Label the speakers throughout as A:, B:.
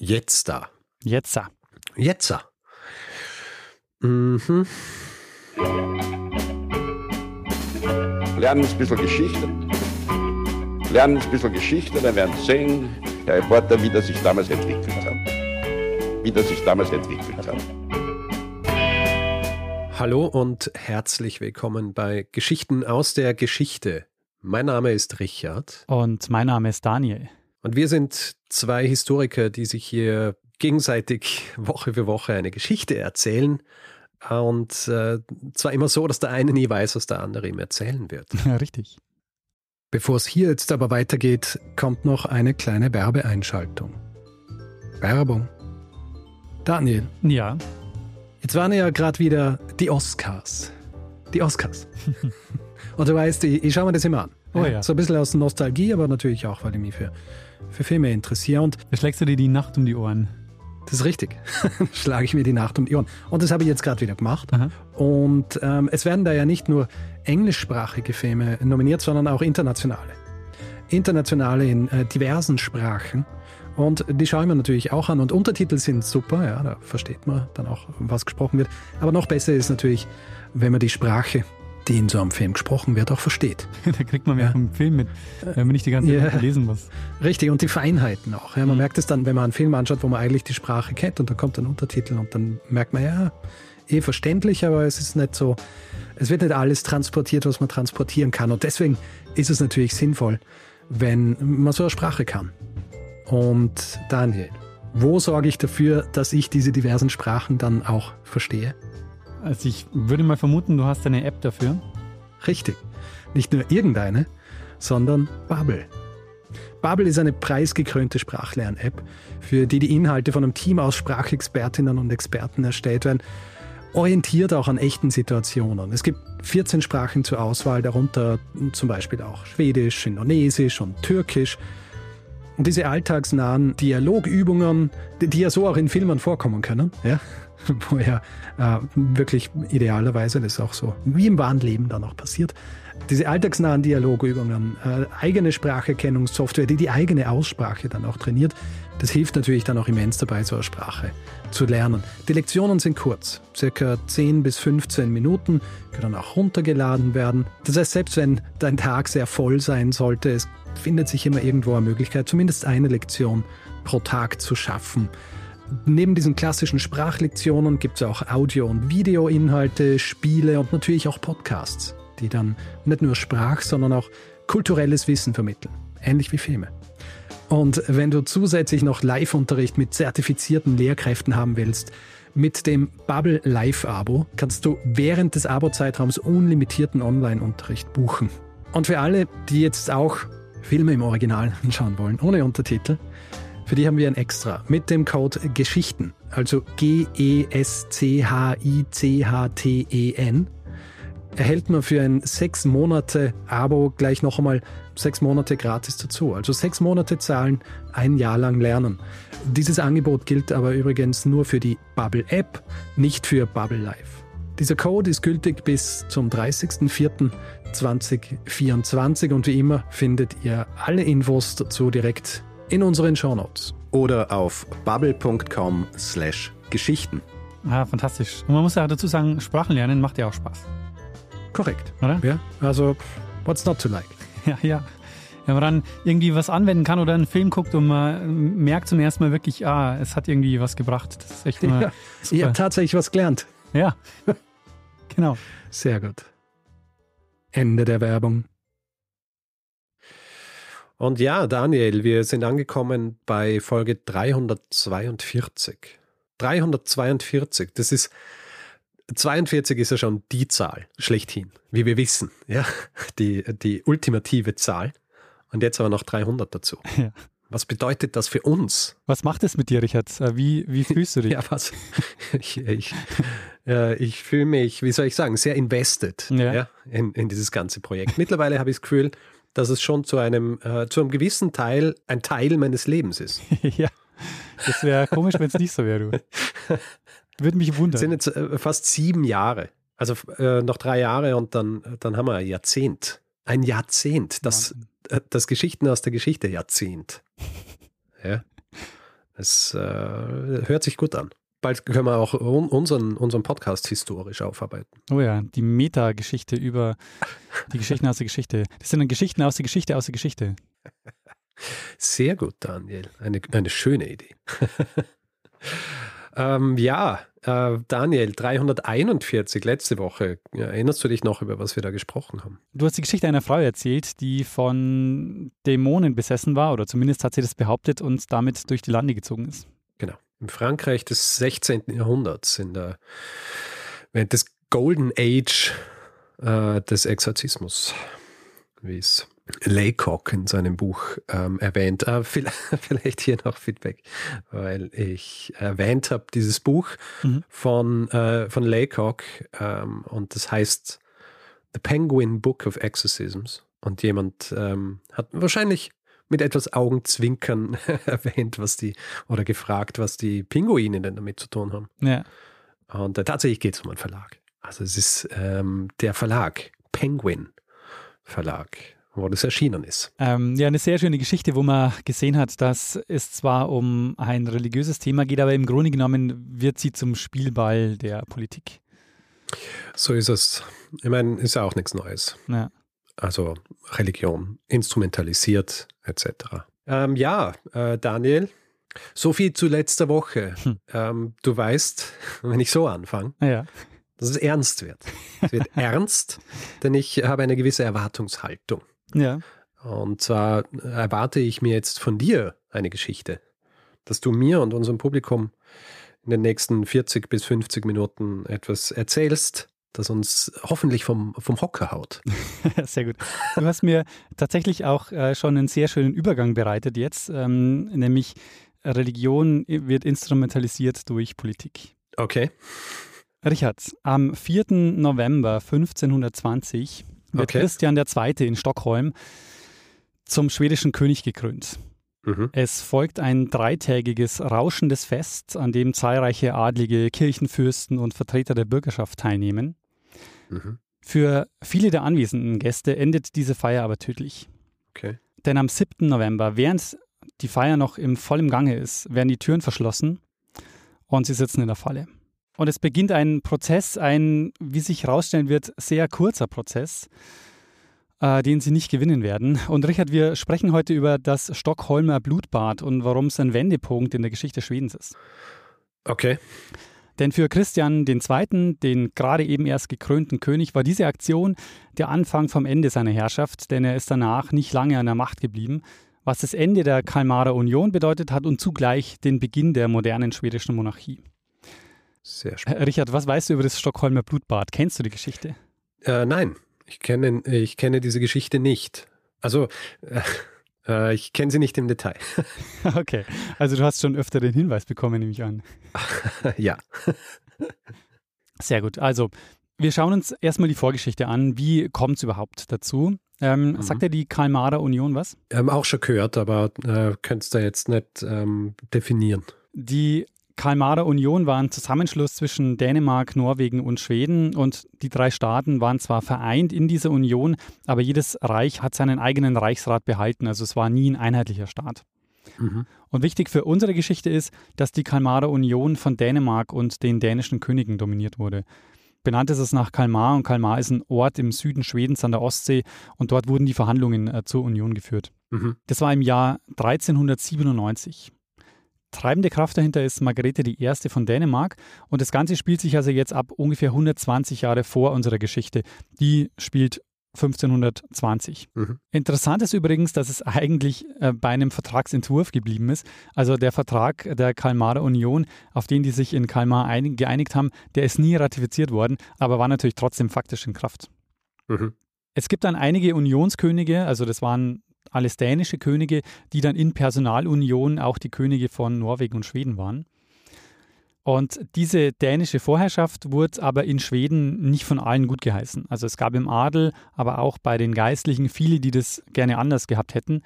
A: Jetzt da.
B: Jetzt da.
A: Jetzt da. Mhm.
C: Lernen ein bisschen Geschichte. Lernen ein bisschen Geschichte, dann werden Sie sehen, der Reporter, wie das sich damals entwickelt hat. Wie das sich damals entwickelt hat.
A: Hallo und herzlich willkommen bei Geschichten aus der Geschichte. Mein Name ist Richard.
B: Und mein Name ist Daniel.
A: Und wir sind zwei Historiker, die sich hier gegenseitig Woche für Woche eine Geschichte erzählen. Und äh, zwar immer so, dass der eine nie weiß, was der andere ihm erzählen wird.
B: Ja, richtig.
A: Bevor es hier jetzt aber weitergeht, kommt noch eine kleine Werbeeinschaltung. Werbung. Daniel,
B: Ja.
A: jetzt waren ja gerade wieder die Oscars. Die Oscars. Und du weißt, ich, ich schaue mir das immer an.
B: Oh ja.
A: So ein bisschen aus Nostalgie, aber natürlich auch, weil ich mich für, für Filme interessiere. Und
B: Da schlägst du dir die Nacht um die Ohren.
A: das ist richtig. Schlage ich mir die Nacht um die Ohren. Und das habe ich jetzt gerade wieder gemacht.
B: Aha.
A: Und ähm, es werden da ja nicht nur englischsprachige Filme nominiert, sondern auch internationale. Internationale in äh, diversen Sprachen. Und die schaue ich mir natürlich auch an. Und Untertitel sind super, ja, da versteht man dann auch, was gesprochen wird. Aber noch besser ist natürlich, wenn man die Sprache, die in so einem Film gesprochen wird, auch versteht.
B: da kriegt man mehr
A: Ja.
B: vom Film mit, wenn man nicht die ganze Zeit
A: Ja.
B: lesen muss.
A: Richtig, und die Feinheiten auch. Ja, man
B: Mhm.
A: merkt es dann, wenn man einen Film anschaut, wo man eigentlich die Sprache kennt und dann kommt ein Untertitel und dann merkt man, ja, eh verständlich, aber es ist nicht so, es wird nicht alles transportiert, was man transportieren kann. Und deswegen ist es natürlich sinnvoll, wenn man so eine Sprache kann. Und Daniel, wo sorge ich dafür, dass ich diese diversen Sprachen dann auch verstehe?
B: Also ich würde mal vermuten, du hast eine App dafür.
A: Richtig. Nicht nur irgendeine, sondern Babbel. Babbel ist eine preisgekrönte Sprachlern-App, für die die Inhalte von einem Team aus Sprachexpertinnen und Experten erstellt werden, orientiert auch an echten Situationen. Es gibt 14 Sprachen zur Auswahl, darunter zum Beispiel auch Schwedisch, Indonesisch und Türkisch. Und diese alltagsnahen Dialogübungen, die, ja so auch in Filmen vorkommen können, ja, wo ja äh, wirklich idealerweise, das ist auch so wie im wahren Leben dann auch passiert, diese alltagsnahen Dialogübungen, äh, eigene Spracherkennungssoftware, die die eigene Aussprache dann auch trainiert, das hilft natürlich dann auch immens dabei, so eine Sprache zu lernen. Die Lektionen sind kurz, circa 10 bis 15 Minuten, können auch runtergeladen werden. Das heißt, selbst wenn dein Tag sehr voll sein sollte, es findet sich immer irgendwo eine Möglichkeit, zumindest eine Lektion pro Tag zu schaffen. Neben diesen klassischen Sprachlektionen gibt es auch Audio- und Videoinhalte, Spiele und natürlich auch Podcasts, die dann nicht nur Sprach, sondern auch kulturelles Wissen vermitteln. Ähnlich wie Filme. Und wenn du zusätzlich noch Live-Unterricht mit zertifizierten Lehrkräften haben willst, mit dem Bubble Live-Abo kannst du während des Abo-Zeitraums unlimitierten Online-Unterricht buchen. Und für alle, die jetzt auch Filme im Original anschauen wollen, ohne Untertitel, für die haben wir ein Extra mit dem Code Geschichten, also G-E-S-C-H-I-C-H-T-E-N, erhält man für ein sechs Monate Abo gleich noch einmal sechs Monate gratis dazu. Also sechs Monate zahlen, ein Jahr lang lernen. Dieses Angebot gilt aber übrigens nur für die Bubble App, nicht für Bubble Live. Dieser Code ist gültig bis zum 30.04.2024 und wie immer findet ihr alle Infos dazu direkt in unseren Shownotes. Oder auf bubble.com slash Geschichten.
B: Ah, fantastisch. Und man muss ja dazu sagen, Sprachen lernen macht ja auch Spaß.
A: Korrekt.
B: Oder?
A: Ja, also what's not to like?
B: Ja, ja. Wenn man dann irgendwie was anwenden kann oder einen Film guckt und man merkt zum ersten Mal wirklich, ah, es hat irgendwie was gebracht. Das ist echt immer
A: Ja, ich
B: super.
A: habe tatsächlich was gelernt.
B: Ja, genau.
A: Sehr gut. Ende der Werbung. Und ja, Daniel, wir sind angekommen bei Folge 342. 342, das ist 42 ist ja schon die Zahl schlechthin, wie wir wissen, ja, die, die ultimative Zahl. Und jetzt aber noch 300 dazu.
B: Ja.
A: Was bedeutet das für uns?
B: Was macht es mit dir, Richard? Äh, Wie, wie fühlst du dich?
A: Ja, was? Ich, ich, äh, ich fühle mich, wie soll ich sagen, sehr invested
B: Ja.
A: ja. in, in dieses ganze Projekt. Mittlerweile habe ich das Gefühl, dass es schon zu einem, äh, zu einem gewissen Teil ein Teil meines Lebens ist.
B: ja. Das wäre komisch, wenn es nicht so wäre, du. Würde mich
A: Es
B: wundern.
A: sind jetzt äh, fast sieben Jahre. Also äh, noch drei Jahre und dann, dann haben wir ein Jahrzehnt. Ein Jahrzehnt, das, äh, das Geschichten aus der Geschichte Jahrzehnt. Ja.
D: Es äh, hört sich gut an. Bald können wir auch un unseren, unseren Podcast historisch aufarbeiten.
B: Oh ja, die Meta-Geschichte über die Geschichten aus der Geschichte. Das sind dann Geschichten aus der Geschichte aus der Geschichte.
D: Sehr gut, Daniel. Eine, eine schöne Idee. ähm, ja, äh, Daniel, 341 letzte Woche. Erinnerst du dich noch, über was wir da gesprochen haben?
B: Du hast die Geschichte einer Frau erzählt, die von Dämonen besessen war, oder zumindest hat sie das behauptet und damit durch die Lande gezogen ist.
D: Im Frankreich des 16. Jahrhunderts, in der, während des Golden Age äh, des Exorzismus, wie es Laycock in seinem Buch ähm, erwähnt. Äh, vielleicht hier noch Feedback, weil ich erwähnt habe, dieses Buch mhm. von, äh, von Laycock ähm, und das heißt The Penguin Book of Exorcisms. Und jemand ähm, hat wahrscheinlich mit etwas Augenzwinkern erwähnt, was die, oder gefragt, was die Pinguine denn damit zu tun haben.
B: Ja.
D: Und äh, tatsächlich geht es um einen Verlag. Also es ist ähm, der Verlag, Penguin Verlag, wo das erschienen ist.
B: Ähm, ja, eine sehr schöne Geschichte, wo man gesehen hat, dass es zwar um ein religiöses Thema geht, aber im Grunde genommen wird sie zum Spielball der Politik.
D: So ist es. Ich meine, ist ja auch nichts Neues.
B: Ja
D: also Religion instrumentalisiert etc. Ähm, ja, äh, Daniel, so viel zu letzter Woche. Hm. Ähm, du weißt, wenn ich so anfange,
B: ja.
D: dass es ernst wird. Es wird ernst, denn ich habe eine gewisse Erwartungshaltung.
B: Ja.
D: Und zwar erwarte ich mir jetzt von dir eine Geschichte, dass du mir und unserem Publikum in den nächsten 40 bis 50 Minuten etwas erzählst, das uns hoffentlich vom, vom Hocker haut.
B: sehr gut. Du hast mir tatsächlich auch äh, schon einen sehr schönen Übergang bereitet jetzt, ähm, nämlich Religion wird instrumentalisiert durch Politik.
D: Okay.
B: Richard, am 4. November 1520 wird okay. Christian II. in Stockholm zum schwedischen König gekrönt. Mhm. Es folgt ein dreitägiges rauschendes Fest, an dem zahlreiche Adlige, Kirchenfürsten und Vertreter der Bürgerschaft teilnehmen. Mhm. Für viele der anwesenden Gäste endet diese Feier aber tödlich.
D: Okay.
B: Denn am 7. November, während die Feier noch im vollen Gange ist, werden die Türen verschlossen und sie sitzen in der Falle. Und es beginnt ein Prozess, ein, wie sich herausstellen wird, sehr kurzer Prozess, äh, den sie nicht gewinnen werden. Und Richard, wir sprechen heute über das Stockholmer Blutbad und warum es ein Wendepunkt in der Geschichte Schwedens ist.
D: Okay.
B: Denn für Christian II., den gerade eben erst gekrönten König, war diese Aktion der Anfang vom Ende seiner Herrschaft, denn er ist danach nicht lange an der Macht geblieben, was das Ende der Kalmarer Union bedeutet hat und zugleich den Beginn der modernen schwedischen Monarchie.
D: Sehr spannend.
B: Richard, was weißt du über das Stockholmer Blutbad? Kennst du die Geschichte?
D: Äh, nein, ich kenne, ich kenne diese Geschichte nicht. Also, äh, äh, ich kenne sie nicht im Detail.
B: okay, also du hast schon öfter den Hinweis bekommen, nehme ich an.
D: ja.
B: Sehr gut. Also, wir schauen uns erstmal die Vorgeschichte an. Wie kommt es überhaupt dazu? Ähm, mhm. Sagt ja die Kalmarer Union was?
D: Ähm, auch schon gehört, aber äh, könntest du jetzt nicht ähm, definieren.
B: Die Kalmarer Union war ein Zusammenschluss zwischen Dänemark, Norwegen und Schweden und die drei Staaten waren zwar vereint in dieser Union, aber jedes Reich hat seinen eigenen Reichsrat behalten, also es war nie ein einheitlicher Staat. Mhm. Und wichtig für unsere Geschichte ist, dass die Kalmarer Union von Dänemark und den dänischen Königen dominiert wurde. Benannt ist es nach Kalmar und Kalmar ist ein Ort im Süden Schwedens an der Ostsee und dort wurden die Verhandlungen äh, zur Union geführt. Mhm. Das war im Jahr 1397. Treibende Kraft dahinter ist Margarete I. von Dänemark und das Ganze spielt sich also jetzt ab ungefähr 120 Jahre vor unserer Geschichte. Die spielt 1520. Mhm. Interessant ist übrigens, dass es eigentlich äh, bei einem Vertragsentwurf geblieben ist. Also der Vertrag der Kalmarer Union, auf den die sich in Kalmar ein, geeinigt haben, der ist nie ratifiziert worden, aber war natürlich trotzdem faktisch in Kraft. Mhm. Es gibt dann einige Unionskönige, also das waren alles dänische Könige, die dann in Personalunion auch die Könige von Norwegen und Schweden waren. Und diese dänische Vorherrschaft wurde aber in Schweden nicht von allen gut geheißen. Also es gab im Adel, aber auch bei den Geistlichen viele, die das gerne anders gehabt hätten.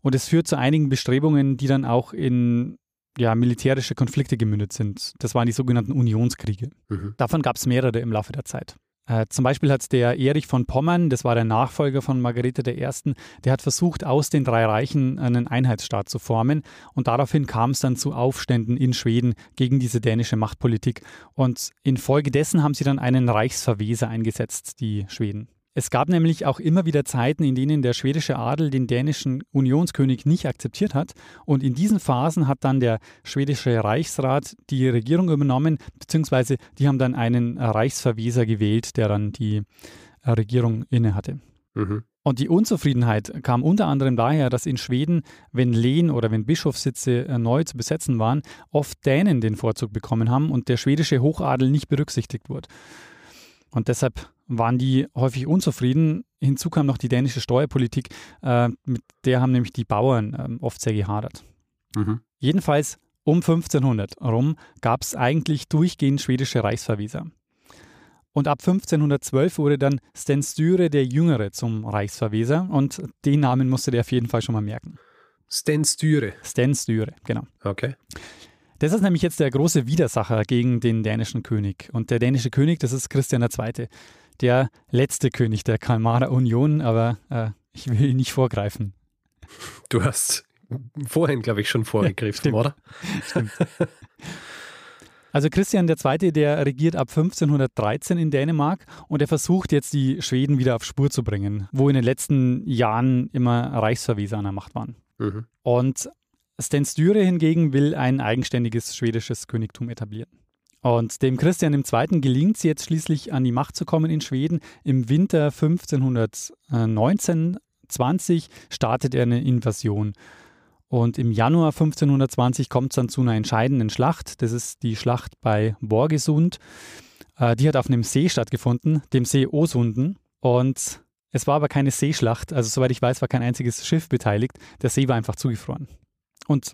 B: Und es führt zu einigen Bestrebungen, die dann auch in ja, militärische Konflikte gemündet sind. Das waren die sogenannten Unionskriege. Mhm. Davon gab es mehrere im Laufe der Zeit. Äh, zum Beispiel hat der Erich von Pommern, das war der Nachfolger von Margarete I., der hat versucht, aus den drei Reichen einen Einheitsstaat zu formen. Und daraufhin kam es dann zu Aufständen in Schweden gegen diese dänische Machtpolitik. Und infolgedessen haben sie dann einen Reichsverweser eingesetzt, die Schweden. Es gab nämlich auch immer wieder Zeiten, in denen der schwedische Adel den dänischen Unionskönig nicht akzeptiert hat. Und in diesen Phasen hat dann der schwedische Reichsrat die Regierung übernommen, beziehungsweise die haben dann einen Reichsverweser gewählt, der dann die Regierung innehatte. Mhm. Und die Unzufriedenheit kam unter anderem daher, dass in Schweden, wenn Lehen oder wenn Bischofssitze äh, neu zu besetzen waren, oft Dänen den Vorzug bekommen haben und der schwedische Hochadel nicht berücksichtigt wurde. Und deshalb waren die häufig unzufrieden. Hinzu kam noch die dänische Steuerpolitik, äh, mit der haben nämlich die Bauern äh, oft sehr gehadert. Mhm. Jedenfalls um 1500 herum gab es eigentlich durchgehend schwedische Reichsverwieser. Und ab 1512 wurde dann Sten Sture der Jüngere zum Reichsverweser und den Namen musste der auf jeden Fall schon mal merken.
A: Sten Sture.
B: Sten Sture, genau.
A: Okay.
B: Das ist nämlich jetzt der große Widersacher gegen den dänischen König. Und der dänische König, das ist Christian II der letzte König der Kalmarer Union, aber äh, ich will ihn nicht vorgreifen.
A: Du hast vorhin, glaube ich, schon vorgegriffen, ja, oder? Stimmt.
B: Also Christian II., der regiert ab 1513 in Dänemark und er versucht jetzt die Schweden wieder auf Spur zu bringen, wo in den letzten Jahren immer Reichsverweser an der Macht waren. Mhm. Und Sten Sture hingegen will ein eigenständiges schwedisches Königtum etablieren. Und dem Christian II. gelingt es jetzt schließlich an die Macht zu kommen in Schweden. Im Winter 1519, 20 startet er eine Invasion. Und im Januar 1520 kommt es dann zu einer entscheidenden Schlacht. Das ist die Schlacht bei Borgesund. Äh, die hat auf einem See stattgefunden, dem See Osunden. Und es war aber keine Seeschlacht. Also soweit ich weiß, war kein einziges Schiff beteiligt. Der See war einfach zugefroren. Und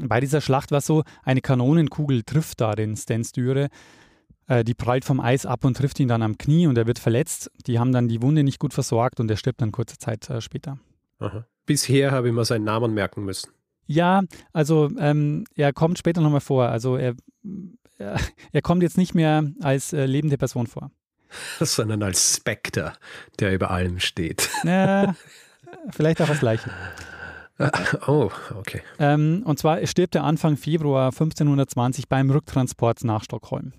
B: bei dieser Schlacht war es so, eine Kanonenkugel trifft da den Stan Stüre. Äh, die prallt vom Eis ab und trifft ihn dann am Knie und er wird verletzt. Die haben dann die Wunde nicht gut versorgt und er stirbt dann kurze Zeit äh, später.
A: Aha. Bisher habe ich mir seinen Namen merken müssen.
B: Ja, also ähm, er kommt später nochmal vor. Also er, er, er, kommt jetzt nicht mehr als äh, lebende Person vor.
A: Sondern als Spectre, der über allem steht.
B: Ja, vielleicht auch als Leichen.
A: Oh, okay.
B: Ähm, und zwar stirbt er Anfang Februar 1520 beim Rücktransport nach Stockholm.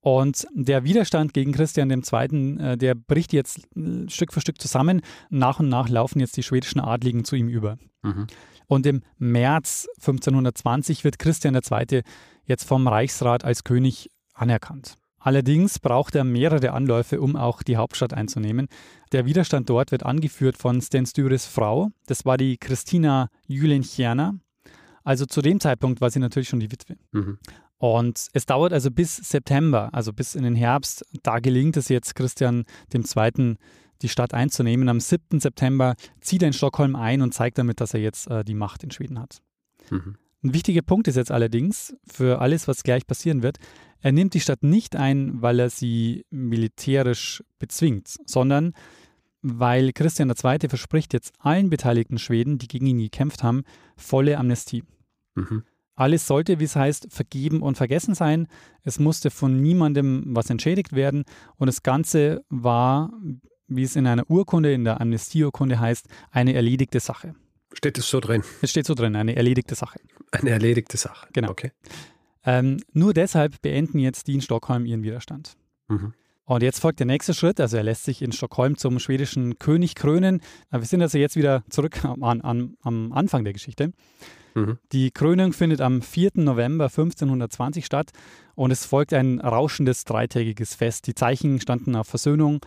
B: Und der Widerstand gegen Christian II., äh, der bricht jetzt äh, Stück für Stück zusammen. Nach und nach laufen jetzt die schwedischen Adligen zu ihm über. Mhm. Und im März 1520 wird Christian II. jetzt vom Reichsrat als König anerkannt. Allerdings braucht er mehrere Anläufe, um auch die Hauptstadt einzunehmen. Der Widerstand dort wird angeführt von Sten Stures Frau. Das war die Christina Jülenchierner. Also zu dem Zeitpunkt war sie natürlich schon die Witwe. Mhm. Und es dauert also bis September, also bis in den Herbst. Da gelingt es jetzt Christian II., die Stadt einzunehmen. Am 7. September zieht er in Stockholm ein und zeigt damit, dass er jetzt äh, die Macht in Schweden hat. Mhm. Ein wichtiger Punkt ist jetzt allerdings für alles, was gleich passieren wird, er nimmt die Stadt nicht ein, weil er sie militärisch bezwingt, sondern weil Christian II. verspricht jetzt allen beteiligten Schweden, die gegen ihn gekämpft haben, volle Amnestie. Mhm. Alles sollte, wie es heißt, vergeben und vergessen sein. Es musste von niemandem was entschädigt werden und das Ganze war, wie es in einer Urkunde, in der Amnestieurkunde heißt, eine erledigte Sache.
A: Steht es so drin?
B: Es steht so drin, eine erledigte Sache.
A: Eine erledigte Sache.
B: Genau.
A: Okay.
B: Ähm, nur deshalb beenden jetzt die in Stockholm ihren Widerstand. Mhm. Und jetzt folgt der nächste Schritt, also er lässt sich in Stockholm zum schwedischen König krönen. Wir sind also jetzt wieder zurück an, an, am Anfang der Geschichte. Mhm. Die Krönung findet am 4. November 1520 statt und es folgt ein rauschendes dreitägiges Fest. Die Zeichen standen auf Versöhnung.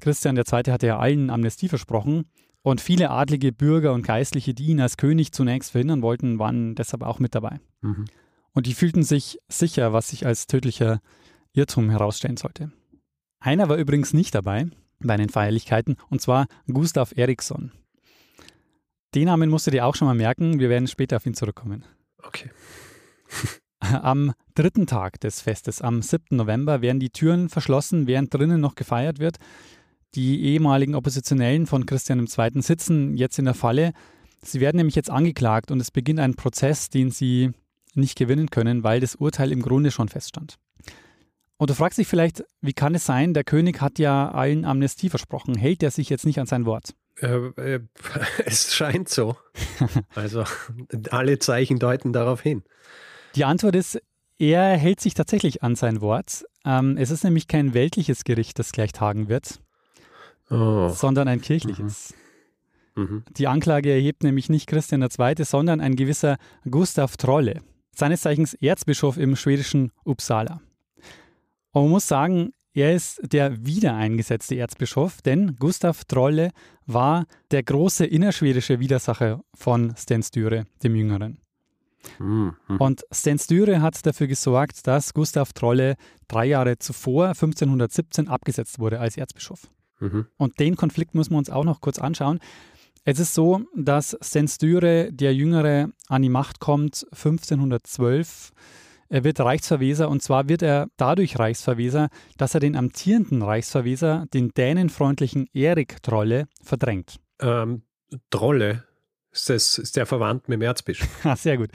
B: Christian II. hatte ja allen Amnestie versprochen und viele adlige Bürger und Geistliche, die ihn als König zunächst verhindern wollten, waren deshalb auch mit dabei. Mhm und die fühlten sich sicher, was sich als tödlicher Irrtum herausstellen sollte. Einer war übrigens nicht dabei bei den Feierlichkeiten, und zwar Gustav Eriksson. Den Namen musst du dir auch schon mal merken, wir werden später auf ihn zurückkommen.
A: Okay.
B: Am dritten Tag des Festes, am 7. November, werden die Türen verschlossen, während drinnen noch gefeiert wird. Die ehemaligen Oppositionellen von Christian II. sitzen jetzt in der Falle. Sie werden nämlich jetzt angeklagt und es beginnt ein Prozess, den sie nicht gewinnen können, weil das Urteil im Grunde schon feststand. Und du fragst dich vielleicht, wie kann es sein, der König hat ja allen Amnestie versprochen. Hält er sich jetzt nicht an sein Wort?
A: Äh, äh, es scheint so. Also alle Zeichen deuten darauf hin.
B: Die Antwort ist, er hält sich tatsächlich an sein Wort. Ähm, es ist nämlich kein weltliches Gericht, das gleich tagen wird,
A: Oh.
B: sondern ein kirchliches.
A: Mhm.
B: Die Anklage erhebt nämlich nicht Christian II., sondern ein gewisser Gustav Trolle, seines Zeichens Erzbischof im schwedischen Uppsala. Und man muss sagen, er ist der wiedereingesetzte Erzbischof, denn Gustav Trolle war der große innerschwedische Widersacher von Sten Sture, dem Jüngeren.
A: Mhm.
B: Und Sten Sture hat dafür gesorgt, dass Gustav Trolle drei Jahre zuvor, 1517, abgesetzt wurde als Erzbischof.
A: Mhm.
B: Und den Konflikt müssen wir uns auch noch kurz anschauen. Es ist so, dass Sten Sture, der Jüngere, an die Macht kommt 1512. Er wird Reichsverweser und zwar wird er dadurch Reichsverweser, dass er den amtierenden Reichsverweser, den dänenfreundlichen Erik Trolle, verdrängt.
A: Ähm, Trolle, ist, das, ist der verwandt mit dem Erzbischof?
B: Ah, sehr gut.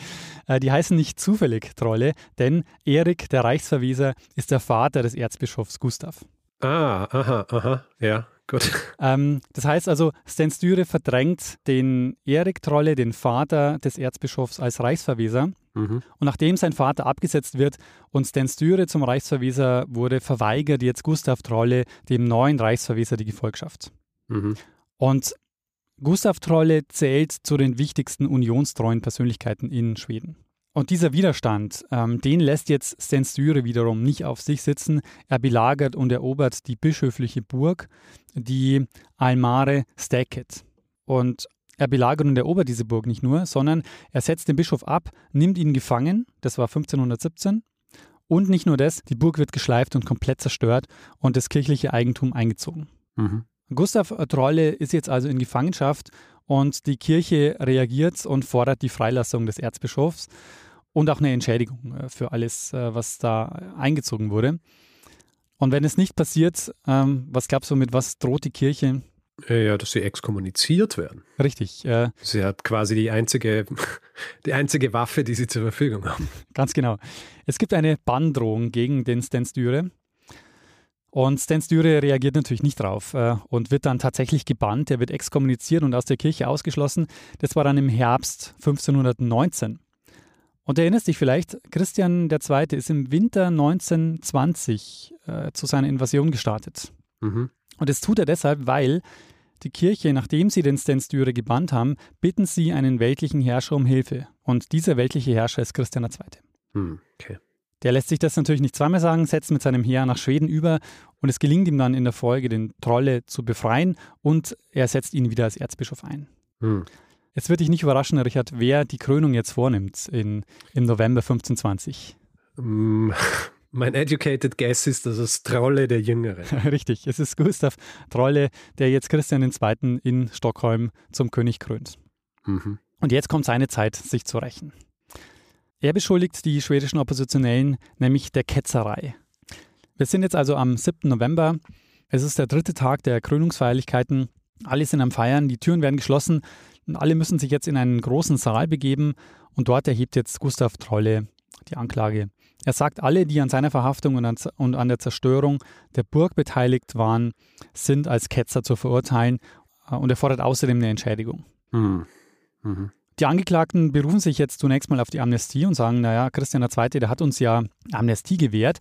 B: Äh, Die heißen nicht zufällig Trolle, denn Erik, der Reichsverweser, ist der Vater des Erzbischofs Gustav.
A: Ah, aha, aha, ja, gut.
B: Ähm, das heißt also, Sten Sture verdrängt den Erik Trolle, den Vater des Erzbischofs, als Reichsverweser.
A: Mhm.
B: Und nachdem sein Vater abgesetzt wird und Sten Sture zum Reichsverweser wurde, verweigert jetzt Gustav Trolle dem neuen Reichsverweser die Gefolgschaft.
A: Mhm.
B: Und Gustav Trolle zählt zu den wichtigsten unionstreuen Persönlichkeiten in Schweden. Und dieser Widerstand, ähm, den lässt jetzt Sten Sture wiederum nicht auf sich sitzen. Er belagert und erobert die bischöfliche Burg, die Almare Stäket. Und er belagert und erobert diese Burg nicht nur, sondern er setzt den Bischof ab, nimmt ihn gefangen, das war 1517. Und nicht nur das, die Burg wird geschleift und komplett zerstört und das kirchliche Eigentum eingezogen.
A: Mhm.
B: Gustav Trolle ist jetzt also in Gefangenschaft und die Kirche reagiert und fordert die Freilassung des Erzbischofs und auch eine Entschädigung äh, für alles, äh, was da eingezogen wurde. Und wenn es nicht passiert, ähm, was glaubst du, mit was droht die Kirche?
A: Ja, dass sie exkommuniziert werden.
B: Richtig, äh,
A: Sie hat quasi die einzige, die einzige Waffe, die sie zur Verfügung haben.
B: ganz genau. Es gibt eine Banndrohung gegen den Sten Sture. Und Sten Sture reagiert natürlich nicht drauf äh, und wird dann tatsächlich gebannt. Er wird exkommuniziert und aus der Kirche ausgeschlossen. Das war dann im Herbst 1519. Und du erinnerst dich vielleicht, Christian II. ist im Winter 1920 äh, zu seiner Invasion gestartet.
A: Mhm.
B: Und das tut er deshalb, weil die Kirche, nachdem sie den Sten Sture gebannt haben, bitten sie einen weltlichen Herrscher um Hilfe. Und dieser weltliche Herrscher ist Christian II.
A: Hm, okay.
B: Der lässt sich das natürlich nicht zweimal sagen, setzt mit seinem Heer nach Schweden über und es gelingt ihm dann in der Folge, den Trolle zu befreien und er setzt ihn wieder als Erzbischof ein.
A: Hm.
B: Jetzt wird dich nicht überraschen, Richard, wer die Krönung jetzt vornimmt in, im November 1520.
A: Mm, Mein educated guess ist, dass es Trolle der Jüngere.
B: Richtig, es ist Gustav Trolle, der jetzt Christian II. in Stockholm zum König krönt.
A: Mhm.
B: Und jetzt kommt seine Zeit, sich zu rächen. Er beschuldigt die schwedischen Oppositionellen nämlich der Ketzerei. Wir sind jetzt also am 7. November. Es ist der dritte Tag der Krönungsfeierlichkeiten. Alle sind am Feiern, die Türen werden geschlossen und alle müssen sich jetzt in einen großen Saal begeben und dort erhebt jetzt Gustav Trolle die Anklage. Er sagt, alle, die an seiner Verhaftung und an, der Zerstörung der Burg beteiligt waren, sind als Ketzer zu verurteilen und er fordert außerdem eine Entschädigung.
A: Mhm. Mhm.
B: Die Angeklagten berufen sich jetzt zunächst mal auf die Amnestie und sagen, naja, Christian II., der hat uns ja Amnestie gewährt.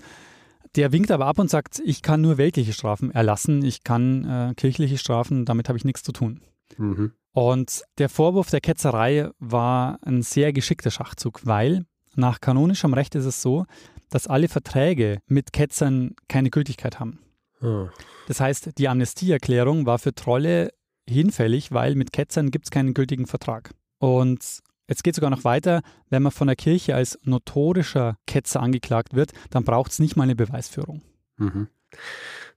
B: Der winkt aber ab und sagt, ich kann nur weltliche Strafen erlassen, ich kann äh, kirchliche Strafen, damit habe ich nichts zu tun.
A: Mhm.
B: Und der Vorwurf der Ketzerei war ein sehr geschickter Schachzug, weil nach kanonischem Recht ist es so, dass alle Verträge mit Ketzern keine Gültigkeit haben.
A: Ah.
B: Das heißt, die Amnestieerklärung war für Trolle hinfällig, weil mit Ketzern gibt es keinen gültigen Vertrag. Und es geht sogar noch weiter, wenn man von der Kirche als notorischer Ketzer angeklagt wird, dann braucht es nicht mal eine Beweisführung.
A: Mhm.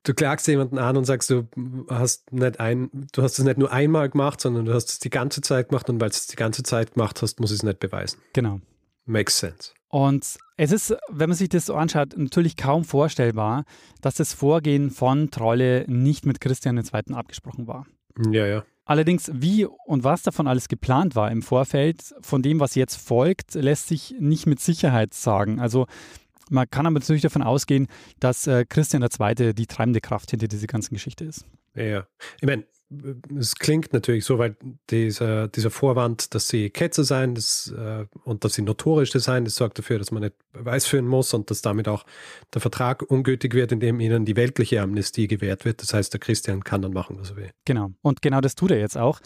A: Du klagst jemanden an und sagst, du hast nicht ein, du hast es nicht nur einmal gemacht, sondern du hast es die ganze Zeit gemacht und weil du es die ganze Zeit gemacht hast, muss ich es nicht beweisen.
B: Genau.
A: Makes sense.
B: Und es ist, wenn man sich das so anschaut, natürlich kaum vorstellbar, dass das Vorgehen von Trolle nicht mit Christian II. abgesprochen war.
A: Ja, ja.
B: Allerdings, wie und was davon alles geplant war im Vorfeld, von dem, was jetzt folgt, lässt sich nicht mit Sicherheit sagen. Also Man kann aber natürlich davon ausgehen, dass äh, Christian II. die treibende Kraft hinter dieser ganzen Geschichte ist.
A: Ja, ich meine, es klingt natürlich so, weil dieser, dieser Vorwand, dass sie Ketzer sein das, äh, und dass sie notorisch sein, das sorgt dafür, dass man nicht Beweis führen muss und dass damit auch der Vertrag ungültig wird, indem ihnen die weltliche Amnestie gewährt wird. Das heißt, der Christian kann dann machen, was er will.
B: Genau. Und genau das tut er jetzt auch.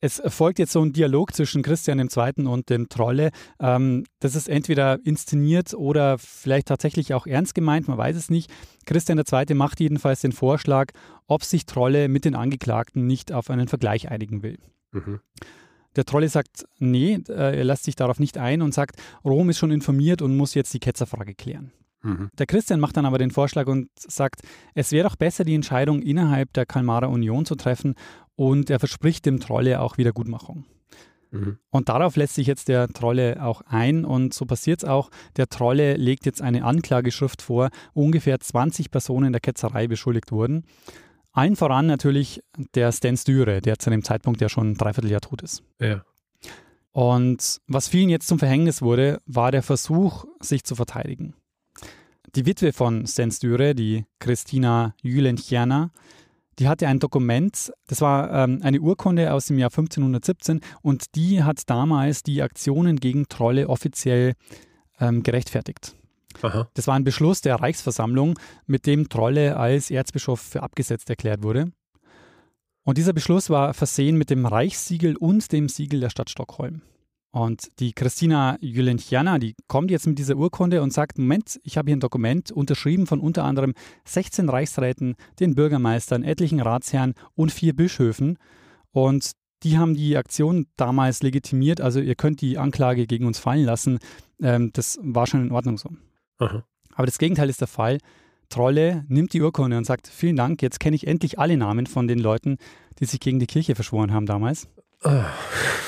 B: Es folgt jetzt so ein Dialog zwischen Christian II. und dem Trolle. Ähm, das ist entweder inszeniert oder vielleicht tatsächlich auch ernst gemeint, man weiß es nicht. Christian II. macht jedenfalls den Vorschlag, ob sich Trolle mit den Angeklagten nicht auf einen Vergleich einigen will. Mhm. Der Trolle sagt, nee, äh, er lässt sich darauf nicht ein und sagt, Rom ist schon informiert und muss jetzt die Ketzerfrage klären. Mhm. Der Christian macht dann aber den Vorschlag und sagt, es wäre doch besser, die Entscheidung innerhalb der Kalmarer Union zu treffen und er verspricht dem Trolle auch Wiedergutmachung. Mhm. Und darauf lässt sich jetzt der Trolle auch ein und so passiert es auch. Der Trolle legt jetzt eine Anklageschrift vor, wo ungefähr 20 Personen der Ketzerei beschuldigt wurden. Allen voran natürlich der Sten Styre, der zu dem Zeitpunkt ja schon ein Dreivierteljahr tot ist.
A: Ja.
B: Und was vielen jetzt zum Verhängnis wurde, war der Versuch, sich zu verteidigen. Die Witwe von Sten Styre, die Christina Jülenchiana, die hatte ein Dokument, das war ähm, eine Urkunde aus dem Jahr 1517 und die hat damals die Aktionen gegen Trolle offiziell ähm, gerechtfertigt. Aha. Das war ein Beschluss der Reichsversammlung, mit dem Trolle als Erzbischof für abgesetzt erklärt wurde. Und dieser Beschluss war versehen mit dem Reichssiegel und dem Siegel der Stadt Stockholm. Und die Christina Jülenchiana, die kommt jetzt mit dieser Urkunde und sagt, Moment, ich habe hier ein Dokument unterschrieben von unter anderem 16 Reichsräten, den Bürgermeistern, etlichen Ratsherren und vier Bischöfen. Und die haben die Aktion damals legitimiert, also ihr könnt die Anklage gegen uns fallen lassen. Ähm, das war schon in Ordnung so. Aha. Aber das Gegenteil ist der Fall. Trolle nimmt die Urkunde und sagt, vielen Dank, jetzt kenne ich endlich alle Namen von den Leuten, die sich gegen die Kirche verschworen haben damals.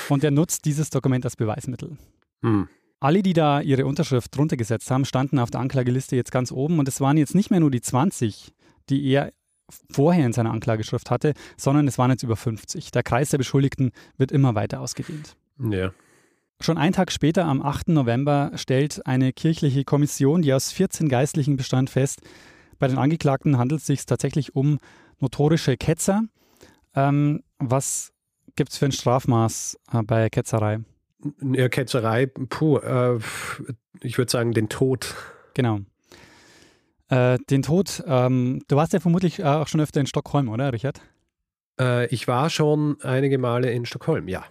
B: Und er nutzt dieses Dokument als Beweismittel. Hm. Alle, die da ihre Unterschrift drunter gesetzt haben, standen auf der Anklageliste jetzt ganz oben und es waren jetzt nicht mehr nur die 20, die er vorher in seiner Anklageschrift hatte, sondern es waren jetzt über 50. Der Kreis der Beschuldigten wird immer weiter ausgedehnt.
A: Ja.
B: Schon einen Tag später, am 8. November, stellt eine kirchliche Kommission, die aus 14 Geistlichen bestand, fest, bei den Angeklagten handelt es sich tatsächlich um notorische Ketzer, ähm, was gibt es für ein Strafmaß äh, bei Ketzerei?
A: Ja, Ketzerei, puh, äh, ich würde sagen, den Tod.
B: Genau. Äh, den Tod, ähm, du warst ja vermutlich auch schon öfter in Stockholm, oder, Richard?
A: Äh, ich war schon einige Male in Stockholm, ja.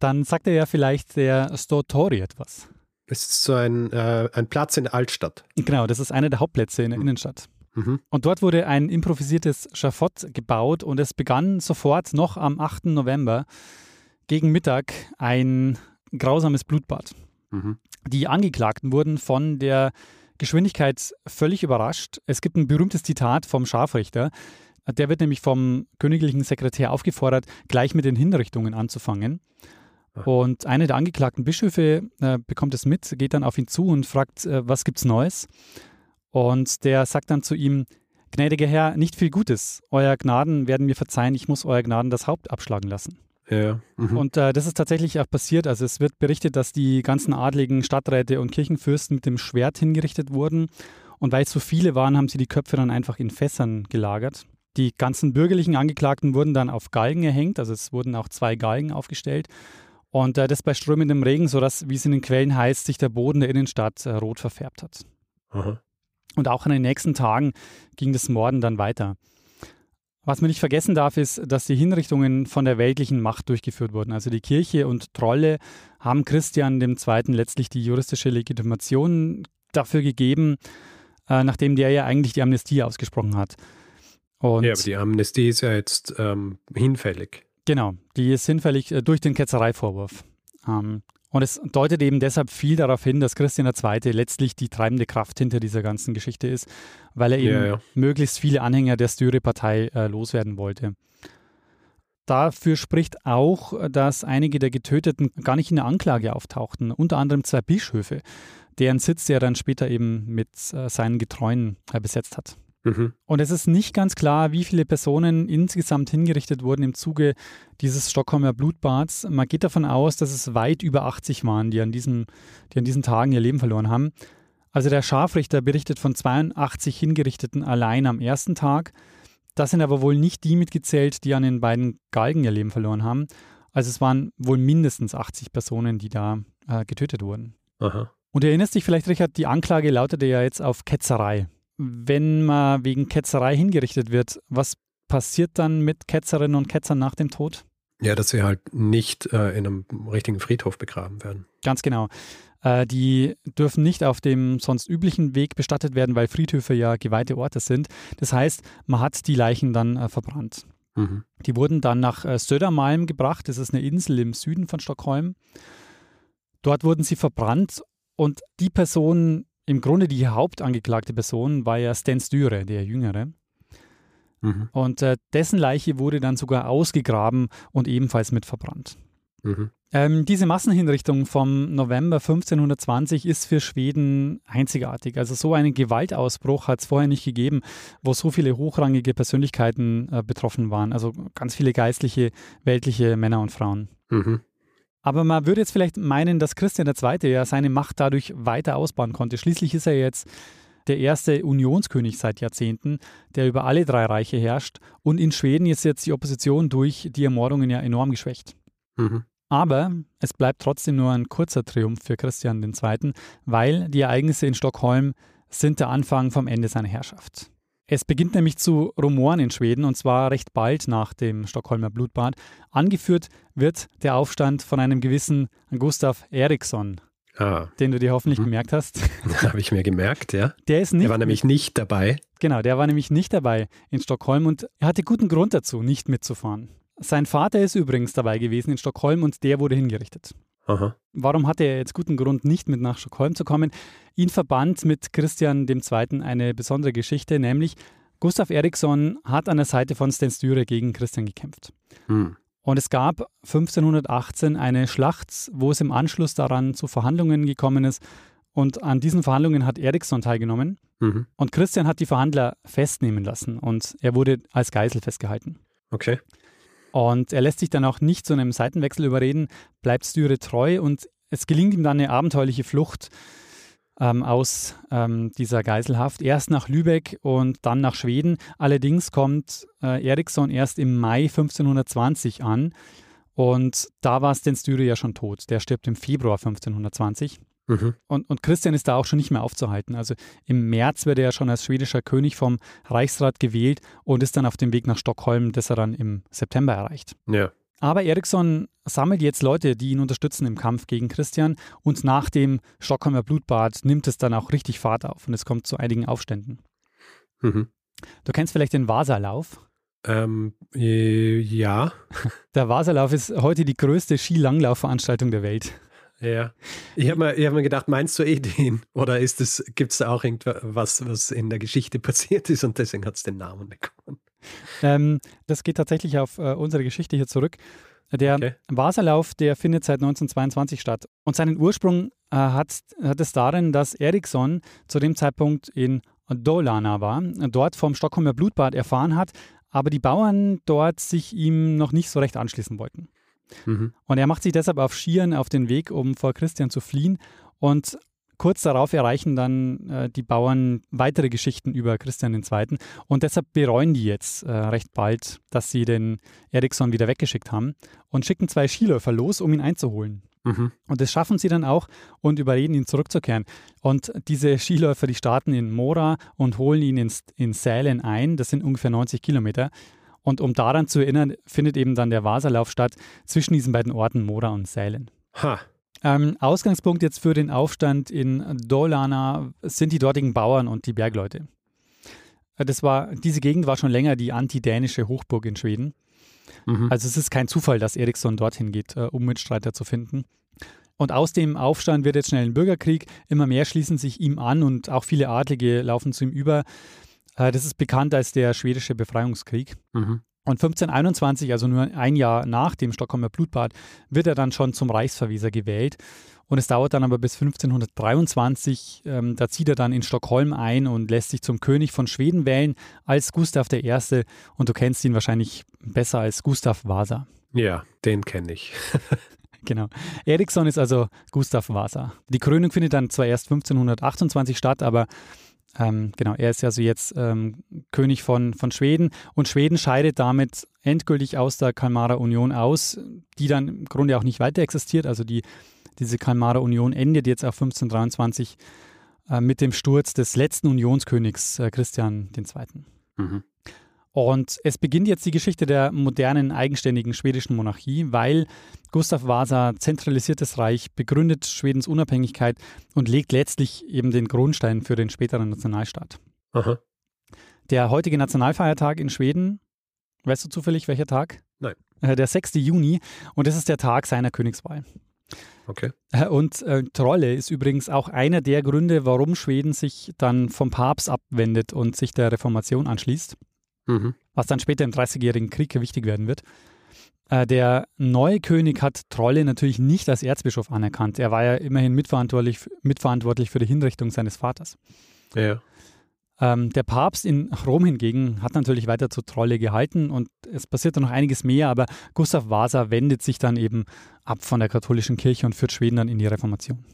B: Dann sagt er ja vielleicht der Stortori etwas.
A: Es ist so ein, äh, ein Platz in der Altstadt.
B: Genau, das ist einer der Hauptplätze in der mhm. Innenstadt. Mhm. Und dort wurde ein improvisiertes Schafott gebaut und es begann sofort noch am 8. November gegen Mittag ein grausames Blutbad. Mhm. Die Angeklagten wurden von der Geschwindigkeit völlig überrascht. Es gibt ein berühmtes Zitat vom Scharfrichter. Der wird nämlich vom königlichen Sekretär aufgefordert, gleich mit den Hinrichtungen anzufangen. Und einer der angeklagten Bischöfe äh, bekommt es mit, geht dann auf ihn zu und fragt, äh, was gibt's Neues? Und der sagt dann zu ihm, gnädiger Herr, nicht viel Gutes. Euer Gnaden werden mir verzeihen, ich muss euer Gnaden das Haupt abschlagen lassen.
A: Ja. Mhm.
B: Und äh, das ist tatsächlich auch passiert. Also es wird berichtet, dass die ganzen adligen Stadträte und Kirchenfürsten mit dem Schwert hingerichtet wurden. Und weil es so viele waren, haben sie die Köpfe dann einfach in Fässern gelagert. Die ganzen bürgerlichen Angeklagten wurden dann auf Galgen erhängt, also es wurden auch zwei Galgen aufgestellt. Und äh, das bei strömendem Regen, sodass, wie es in den Quellen heißt, sich der Boden der Innenstadt äh, rot verfärbt hat. Aha. Und auch in den nächsten Tagen ging das Morden dann weiter. Was man nicht vergessen darf, ist, dass die Hinrichtungen von der weltlichen Macht durchgeführt wurden. Also die Kirche und Trolle haben Christian II. letztlich die juristische Legitimation dafür gegeben, äh, nachdem der ja eigentlich die Amnestie ausgesprochen hat.
A: Und ja, aber die Amnestie ist ja jetzt ähm, hinfällig.
B: Genau, die ist hinfällig äh, durch den Ketzereivorwurf. Ähm, und es deutet eben deshalb viel darauf hin, dass Christian II. letztlich die treibende Kraft hinter dieser ganzen Geschichte ist, weil er eben ja, ja. möglichst viele Anhänger der Styre-Partei äh, loswerden wollte. Dafür spricht auch, dass einige der Getöteten gar nicht in der Anklage auftauchten, unter anderem zwei Bischöfe, deren Sitz er dann später eben mit äh, seinen Getreuen äh, besetzt hat. Mhm. Und es ist nicht ganz klar, wie viele Personen insgesamt hingerichtet wurden im Zuge dieses Stockholmer Blutbads. Man geht davon aus, dass es weit über 80 waren, die an, diesem, die an diesen Tagen ihr Leben verloren haben. Also der Scharfrichter berichtet von 82 Hingerichteten allein am ersten Tag. Das sind aber wohl nicht die mitgezählt, die an den beiden Galgen ihr Leben verloren haben. Also es waren wohl mindestens 80 Personen, die da äh, getötet wurden.
A: Aha.
B: Und du erinnerst dich vielleicht, Richard, die Anklage lautete ja jetzt auf Ketzerei. Wenn man wegen Ketzerei hingerichtet wird, was passiert dann mit Ketzerinnen und Ketzern nach dem Tod?
A: Ja, dass sie halt nicht äh, in einem richtigen Friedhof begraben werden.
B: Ganz genau. Äh, die dürfen nicht auf dem sonst üblichen Weg bestattet werden, weil Friedhöfe ja geweihte Orte sind. Das heißt, man hat die Leichen dann äh, verbrannt.
A: Mhm.
B: Die wurden dann nach äh, Södermalm gebracht. Das ist eine Insel im Süden von Stockholm. Dort wurden sie verbrannt und die Person, im Grunde die hauptangeklagte Person, war ja Sten Stüre, der Jüngere.
A: Mhm.
B: Und äh, dessen Leiche wurde dann sogar ausgegraben und ebenfalls mit verbrannt.
A: Mhm.
B: Ähm, diese Massenhinrichtung vom November 1520 ist für Schweden einzigartig. Also so einen Gewaltausbruch hat es vorher nicht gegeben, wo so viele hochrangige Persönlichkeiten äh, betroffen waren. Also ganz viele geistliche, weltliche Männer und Frauen.
A: Mhm.
B: Aber man würde jetzt vielleicht meinen, dass Christian II. ja seine Macht dadurch weiter ausbauen konnte. Schließlich ist er jetzt der erste Unionskönig seit Jahrzehnten, der über alle drei Reiche herrscht. Und in Schweden ist jetzt die Opposition durch die Ermordungen ja enorm geschwächt.
A: Mhm.
B: Aber es bleibt trotzdem nur ein kurzer Triumph für Christian II., weil die Ereignisse in Stockholm sind der Anfang vom Ende seiner Herrschaft. Es beginnt nämlich zu Rumoren in Schweden und zwar recht bald nach dem Stockholmer Blutbad. Angeführt wird der Aufstand von einem gewissen Gustav Eriksson,
A: Ah,
B: den du dir hoffentlich
A: Mhm.
B: gemerkt hast.
A: habe ich mir gemerkt, ja.
B: Der ist nicht
A: Er war nämlich nicht dabei.
B: Genau, der war nämlich nicht dabei in Stockholm und er hatte guten Grund dazu, nicht mitzufahren. Sein Vater ist übrigens dabei gewesen in Stockholm und der wurde hingerichtet.
A: Aha.
B: Warum hatte er jetzt guten Grund, nicht mit nach Stockholm zu kommen? Ihn verband mit Christian II. eine besondere Geschichte, nämlich Gustav Eriksson hat an der Seite von Sten Sture gegen Christian gekämpft.
A: Hm.
B: Und es gab 1518 eine Schlacht, wo es im Anschluss daran zu Verhandlungen gekommen ist. Und an diesen Verhandlungen hat Eriksson teilgenommen.
A: Mhm.
B: Und Christian hat die Verhandler festnehmen lassen und er wurde als Geisel festgehalten.
A: Okay.
B: Und er lässt sich dann auch nicht zu einem Seitenwechsel überreden, bleibt Styre treu und es gelingt ihm dann eine abenteuerliche Flucht ähm, aus ähm, dieser Geiselhaft. Erst nach Lübeck und dann nach Schweden. Allerdings kommt äh, Eriksson erst im Mai 1520 an und da war Sten Styre ja schon tot. Der stirbt im Februar 1520.
A: Mhm.
B: Und, und Christian ist da auch schon nicht mehr aufzuhalten. Also im März wird er ja schon als schwedischer König vom Reichsrat gewählt und ist dann auf dem Weg nach Stockholm, das er dann im September erreicht.
A: Ja.
B: Aber Eriksson sammelt jetzt Leute, die ihn unterstützen im Kampf gegen Christian und nach dem Stockholmer Blutbad nimmt es dann auch richtig Fahrt auf und es kommt zu einigen Aufständen.
A: Mhm.
B: Du kennst vielleicht den Vasalauf.
A: Ähm, äh, ja.
B: Der Vasalauf ist heute die größte Skilanglaufveranstaltung der Welt.
A: Ja. Ich habe mir, ich hab mir gedacht, meinst du eh den? Oder ist es, gibt es da auch irgendwas, was in der Geschichte passiert ist und deswegen hat es den Namen bekommen?
B: Ähm, das geht tatsächlich auf äh, unsere Geschichte hier zurück. Der
A: Okay.
B: Vasalauf, der findet seit 1922 statt. Und seinen Ursprung äh, hat, hat es darin, dass Eriksson zu dem Zeitpunkt in Dalarna war, dort vom Stockholmer Blutbad erfahren hat, aber die Bauern dort sich ihm noch nicht so recht anschließen wollten.
A: Mhm.
B: Und er macht sich deshalb auf Skiern auf den Weg, um vor Christian zu fliehen. Und kurz darauf erreichen dann äh, die Bauern weitere Geschichten über Christian II. Und deshalb bereuen die jetzt äh, recht bald, dass sie den Eriksson wieder weggeschickt haben und schicken zwei Skiläufer los, um ihn einzuholen.
A: Mhm.
B: Und das schaffen sie dann auch und überreden ihn zurückzukehren. Und diese Skiläufer, die starten in Mora und holen ihn in, in Sälen ein. Das sind ungefähr 90 Kilometer. Und um daran zu erinnern, findet eben dann der Vasalauf statt zwischen diesen beiden Orten Mora und Sälen.
A: Ha.
B: Ähm, Ausgangspunkt jetzt für den Aufstand in Dolana sind die dortigen Bauern und die Bergleute. Äh, Das war, diese Gegend war schon länger die antidänische Hochburg in Schweden.
A: Mhm.
B: Also es ist kein Zufall, dass Eriksson dorthin geht, äh, um Mitstreiter zu finden. Und aus dem Aufstand wird jetzt schnell ein Bürgerkrieg. Immer mehr schließen sich ihm an und auch viele Adlige laufen zu ihm über. Äh, Das ist bekannt als der schwedische Befreiungskrieg.
A: Mhm.
B: Und 1521, also nur ein Jahr nach dem Stockholmer Blutbad, wird er dann schon zum Reichsverwieser gewählt. Und es dauert dann aber bis 1523, ähm, da zieht er dann in Stockholm ein und lässt sich zum König von Schweden wählen als Gustav I. Und du kennst ihn wahrscheinlich besser als Gustav Vasa.
A: Ja, den kenne ich.
B: Genau. Eriksson ist also Gustav Vasa. Die Krönung findet dann zwar erst 1528 statt, aber ähm, genau, er ist also jetzt ähm, König von, von Schweden und Schweden scheidet damit endgültig aus der Kalmarer Union aus, die dann im Grunde auch nicht weiter existiert. Also die, diese Kalmarer Union endet jetzt auf 1523 äh, mit dem Sturz des letzten Unionskönigs äh, Christian II. Mhm. Und es beginnt jetzt die Geschichte der modernen, eigenständigen schwedischen Monarchie, weil Gustav Vasa zentralisiert das Reich, begründet Schwedens Unabhängigkeit und legt letztlich eben den Grundstein für den späteren Nationalstaat. Aha. Der heutige Nationalfeiertag in Schweden, weißt du zufällig welcher Tag?
A: Nein.
B: Äh, der 6. Juni und das ist der Tag seiner Königswahl.
A: Okay.
B: Äh, und äh, Trolle ist übrigens auch einer der Gründe, warum Schweden sich dann vom Papst abwendet und sich der Reformation anschließt mhm. was dann später im Dreißigjährigen Krieg wichtig werden wird. Äh, der neue König hat Trolle natürlich nicht als Erzbischof anerkannt. Er war ja immerhin mitverantwortlich, mitverantwortlich für die Hinrichtung seines Vaters.
A: Ja.
B: Ähm, der Papst in Rom hingegen hat natürlich weiter zu Trolle gehalten und es passiert noch einiges mehr, aber Gustav Vasa wendet sich dann eben ab von der katholischen Kirche und führt Schweden dann in die Reformation.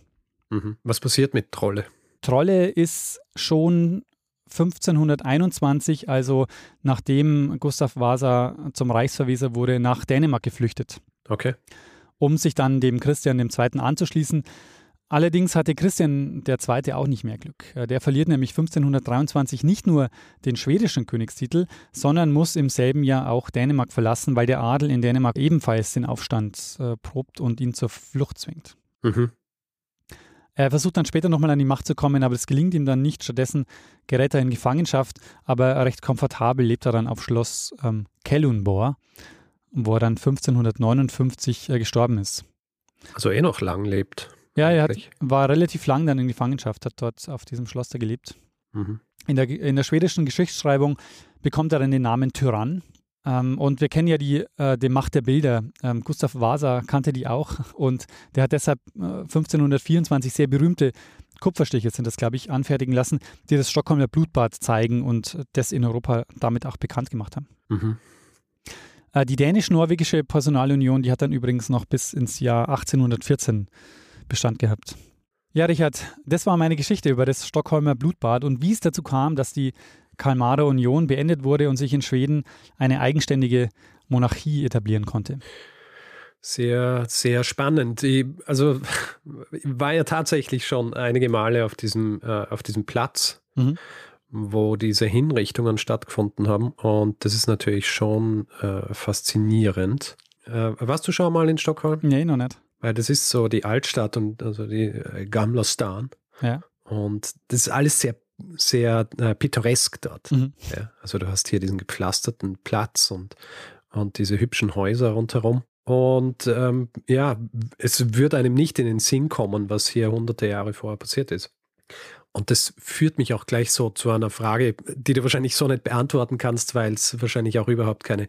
A: Mhm. Was passiert mit Trolle?
B: Trolle ist schon 1521, also nachdem Gustav Vasa zum Reichsverweser wurde, nach Dänemark geflüchtet.
A: Okay.
B: Um sich dann dem Christian II. anzuschließen. Allerdings hatte Christian II. auch nicht mehr Glück. Der verliert nämlich 1523 nicht nur den schwedischen Königstitel, sondern muss im selben Jahr auch Dänemark verlassen, weil der Adel in Dänemark ebenfalls den Aufstand äh, probt und ihn zur Flucht zwingt. Mhm. Er versucht dann später nochmal an die Macht zu kommen, aber es gelingt ihm dann nicht. Stattdessen gerät er in Gefangenschaft, aber recht komfortabel lebt er dann auf Schloss ähm, Kellunbor, wo er dann 1559 äh, gestorben ist.
A: Also eh noch lang lebt.
B: Ja, er hat, war relativ lang dann in Gefangenschaft, hat dort auf diesem Schloss da gelebt. Mhm. In, der, in der schwedischen Geschichtsschreibung bekommt er dann den Namen Tyrann. Ähm, und wir kennen ja die, äh, die Macht der Bilder. Ähm, Gustav Vasa kannte die auch und der hat deshalb äh, 1524 sehr berühmte Kupferstiche, sind das glaube ich, anfertigen lassen, die das Stockholmer Blutbad zeigen und das in Europa damit auch bekannt gemacht haben. Mhm. Äh, die dänisch-norwegische Personalunion, die hat dann übrigens noch bis ins Jahr 1814 Bestand gehabt. Ja, Richard, das war meine Geschichte über das Stockholmer Blutbad und wie es dazu kam, dass die Kalmarer Union beendet wurde und sich in Schweden eine eigenständige Monarchie etablieren konnte.
A: Sehr, sehr spannend. Ich, also war ja tatsächlich schon einige Male auf diesem, äh, auf diesem Platz, mhm. wo diese Hinrichtungen stattgefunden haben. Und das ist natürlich schon äh, faszinierend. Äh, warst du schon mal in Stockholm?
B: Nee, noch nicht.
A: Weil das ist so die Altstadt und also die äh, Gamla Stan.
B: Ja.
A: Und das ist alles sehr sehr äh, pittoresk dort. Mhm. Ja, also du hast hier diesen gepflasterten Platz und, und diese hübschen Häuser rundherum. Und ähm, ja, es würde einem nicht in den Sinn kommen, was hier hunderte Jahre vorher passiert ist. Und das führt mich auch gleich so zu einer Frage, die du wahrscheinlich so nicht beantworten kannst, weil es wahrscheinlich auch überhaupt keine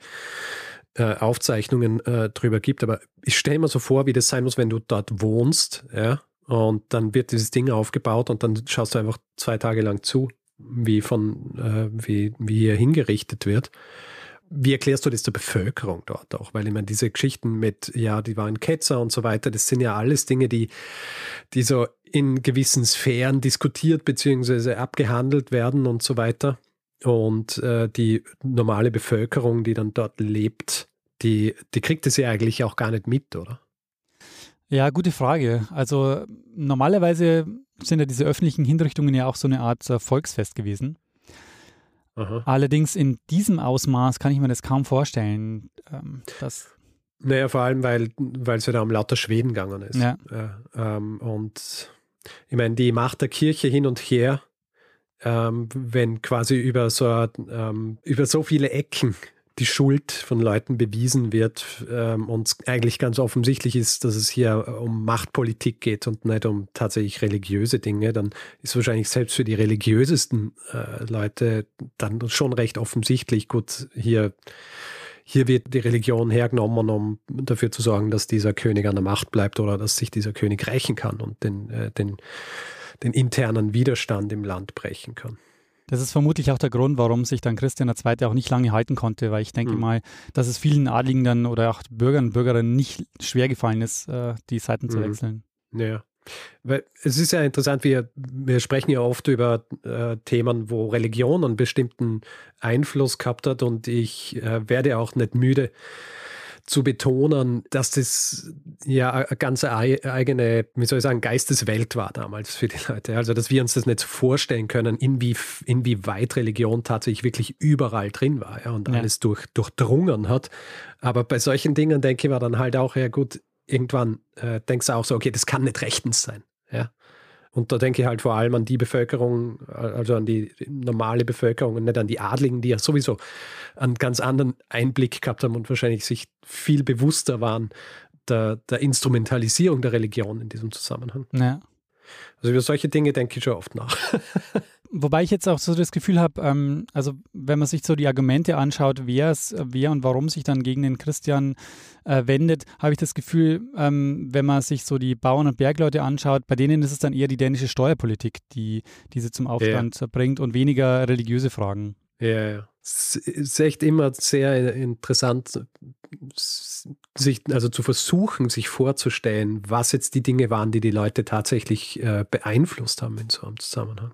A: äh, Aufzeichnungen äh, drüber gibt. Aber ich stelle mir so vor, wie das sein muss, wenn du dort wohnst, ja, und dann wird dieses Ding aufgebaut und dann schaust du einfach zwei Tage lang zu, wie von, äh, wie, wie hier hingerichtet wird. Wie erklärst du das der Bevölkerung dort auch? Weil ich meine, diese Geschichten mit, ja, die waren Ketzer und so weiter, das sind ja alles Dinge, die, die so in gewissen Sphären diskutiert bzw. abgehandelt werden und so weiter. Und äh, die normale Bevölkerung, die dann dort lebt, die, die kriegt es ja eigentlich auch gar nicht mit, oder?
B: Ja, gute Frage. Also normalerweise sind ja diese öffentlichen Hinrichtungen ja auch so eine Art äh, Volksfest gewesen. Aha. Allerdings in diesem Ausmaß kann ich mir das kaum vorstellen. Ähm, dass
A: naja, vor allem, weil es ja da um lauter Schweden gegangen ist.
B: Ja.
A: ja ähm, und ich meine, die Macht der Kirche hin und her, ähm, wenn quasi über so, ähm, über so viele Ecken die Schuld von Leuten bewiesen wird ähm, und eigentlich ganz offensichtlich ist, dass es hier um Machtpolitik geht und nicht um tatsächlich religiöse Dinge, dann ist wahrscheinlich selbst für die religiösesten äh, Leute dann schon recht offensichtlich, gut, hier, hier wird die Religion hergenommen, um dafür zu sorgen, dass dieser König an der Macht bleibt oder dass sich dieser König rächen kann und den, äh, den, den internen Widerstand im Land brechen kann.
B: Das ist vermutlich auch der Grund, warum sich dann Christian II. auch nicht lange halten konnte, weil ich denke
A: Mhm.
B: mal, dass es vielen Adligen dann oder auch Bürgern und Bürgerinnen nicht schwer gefallen ist, äh, die Seiten zu
A: Mhm.
B: wechseln.
A: Ja. Weil es ist ja interessant, wir, wir sprechen ja oft über äh, Themen, wo Religion einen bestimmten Einfluss gehabt hat und ich äh, werde auch nicht müde zu betonen, dass das ja eine ganz ei- eigene, wie soll ich sagen, Geisteswelt war damals für die Leute. Also, dass wir uns das nicht so vorstellen können, inwie, inwieweit Religion tatsächlich wirklich überall drin war ja, und
B: Ja.
A: alles durch, durchdrungen hat. Aber bei solchen Dingen denke ich mir dann halt auch, ja gut, irgendwann äh, denkst du auch so, okay, das kann nicht rechtens sein. Ja. Und da denke ich halt vor allem an die Bevölkerung, also an die normale Bevölkerung und nicht an die Adligen, die ja sowieso einen ganz anderen Einblick gehabt haben und wahrscheinlich sich viel bewusster waren der, der Instrumentalisierung der Religion in diesem Zusammenhang.
B: Ja.
A: Also über solche Dinge denke ich schon oft nach.
B: Wobei ich jetzt auch so das Gefühl habe, ähm, also wenn man sich so die Argumente anschaut, wer es, wer und warum sich dann gegen den Christian äh, wendet, habe ich das Gefühl, ähm, wenn man sich so die Bauern und Bergleute anschaut, bei denen ist es dann eher die dänische Steuerpolitik, die diese zum Aufstand bringt und weniger religiöse Fragen.
A: Ja, ja. Es ist echt immer sehr interessant, sich, also zu versuchen, sich vorzustellen, was jetzt die Dinge waren, die die Leute tatsächlich äh, beeinflusst haben in so einem Zusammenhang.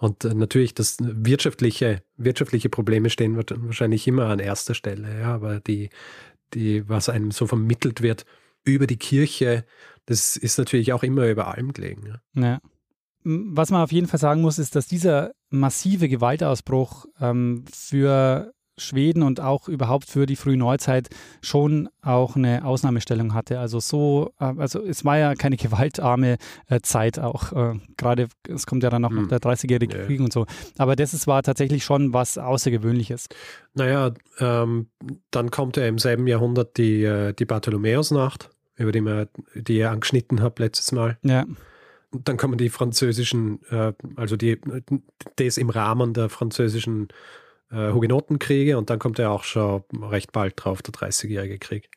A: Und äh, natürlich, das wirtschaftliche, wirtschaftliche Probleme stehen wa- wahrscheinlich immer an erster Stelle, ja, aber die, die, was einem so vermittelt wird über die Kirche, das ist natürlich auch immer über allem gelegen. Ja.
B: Ja. Was man auf jeden Fall sagen muss, ist, dass dieser massive Gewaltausbruch ähm, für Schweden und auch überhaupt für die frühe Neuzeit schon auch eine Ausnahmestellung hatte. Also so, äh, also es war ja keine gewaltarme äh, Zeit auch. Äh, Gerade es kommt ja dann auch noch
A: Hm.
B: der 30-jährige
A: Ja.
B: Krieg und so. Aber das ist, war tatsächlich schon was Außergewöhnliches.
A: Naja, ähm, dann kommt ja im selben Jahrhundert die, die Bartholomäusnacht, über die, wir, die ihr angeschnitten habt letztes Mal.
B: Ja,
A: dann kommen die französischen, also die, das im Rahmen der französischen äh, Hugenotenkriege und dann kommt ja auch schon recht bald drauf der 30-jährige Krieg.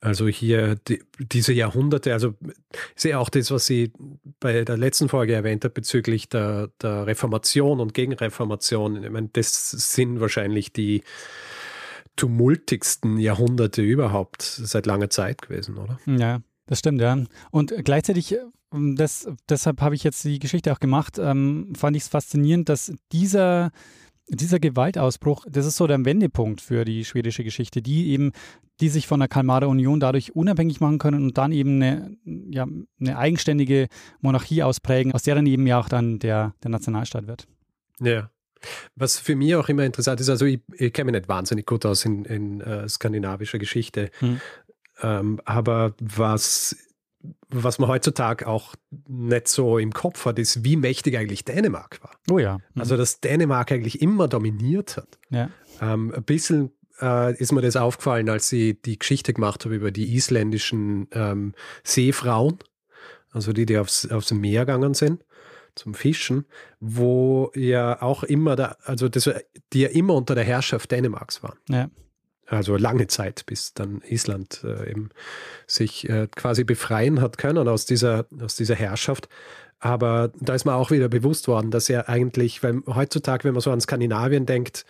A: Also hier die, diese Jahrhunderte, also ist ja auch das, was sie bei der letzten Folge erwähnt hat bezüglich der, der Reformation und Gegenreformation. Ich meine, das sind wahrscheinlich die tumultigsten Jahrhunderte überhaupt seit langer Zeit gewesen, oder?
B: Ja, das stimmt, ja. Und gleichzeitig, ähm, das, deshalb habe ich jetzt die Geschichte auch gemacht, ähm, fand ich es faszinierend, dass dieser, dieser Gewaltausbruch, das ist so der Wendepunkt für die schwedische Geschichte, die eben, die sich von der Kalmarer Union dadurch unabhängig machen können und dann eben eine, ja, eine eigenständige Monarchie ausprägen, aus der dann eben ja auch dann der, der Nationalstaat wird.
A: Ja. Was für mich auch immer interessant ist, also ich, ich kenne mich nicht wahnsinnig gut aus in, in äh, skandinavischer Geschichte,
B: Hm.
A: ähm, aber was, was man heutzutage auch nicht so im Kopf hat, ist, wie mächtig eigentlich Dänemark war.
B: Oh ja. Mhm.
A: Also, dass Dänemark eigentlich immer dominiert hat.
B: ja.
A: Ähm, ein bisschen äh, ist mir das aufgefallen, als ich die Geschichte gemacht habe über die isländischen ähm, Seefrauen, also die, die aufs, aufs Meer gegangen sind zum Fischen, wo ja auch immer, da, also das, die ja immer unter der Herrschaft Dänemarks waren.
B: Ja.
A: Also lange Zeit, bis dann Island äh, eben sich äh, quasi befreien hat können aus dieser, aus dieser Herrschaft. Aber da ist mir auch wieder bewusst worden, dass er eigentlich, weil heutzutage, wenn man so an Skandinavien denkt,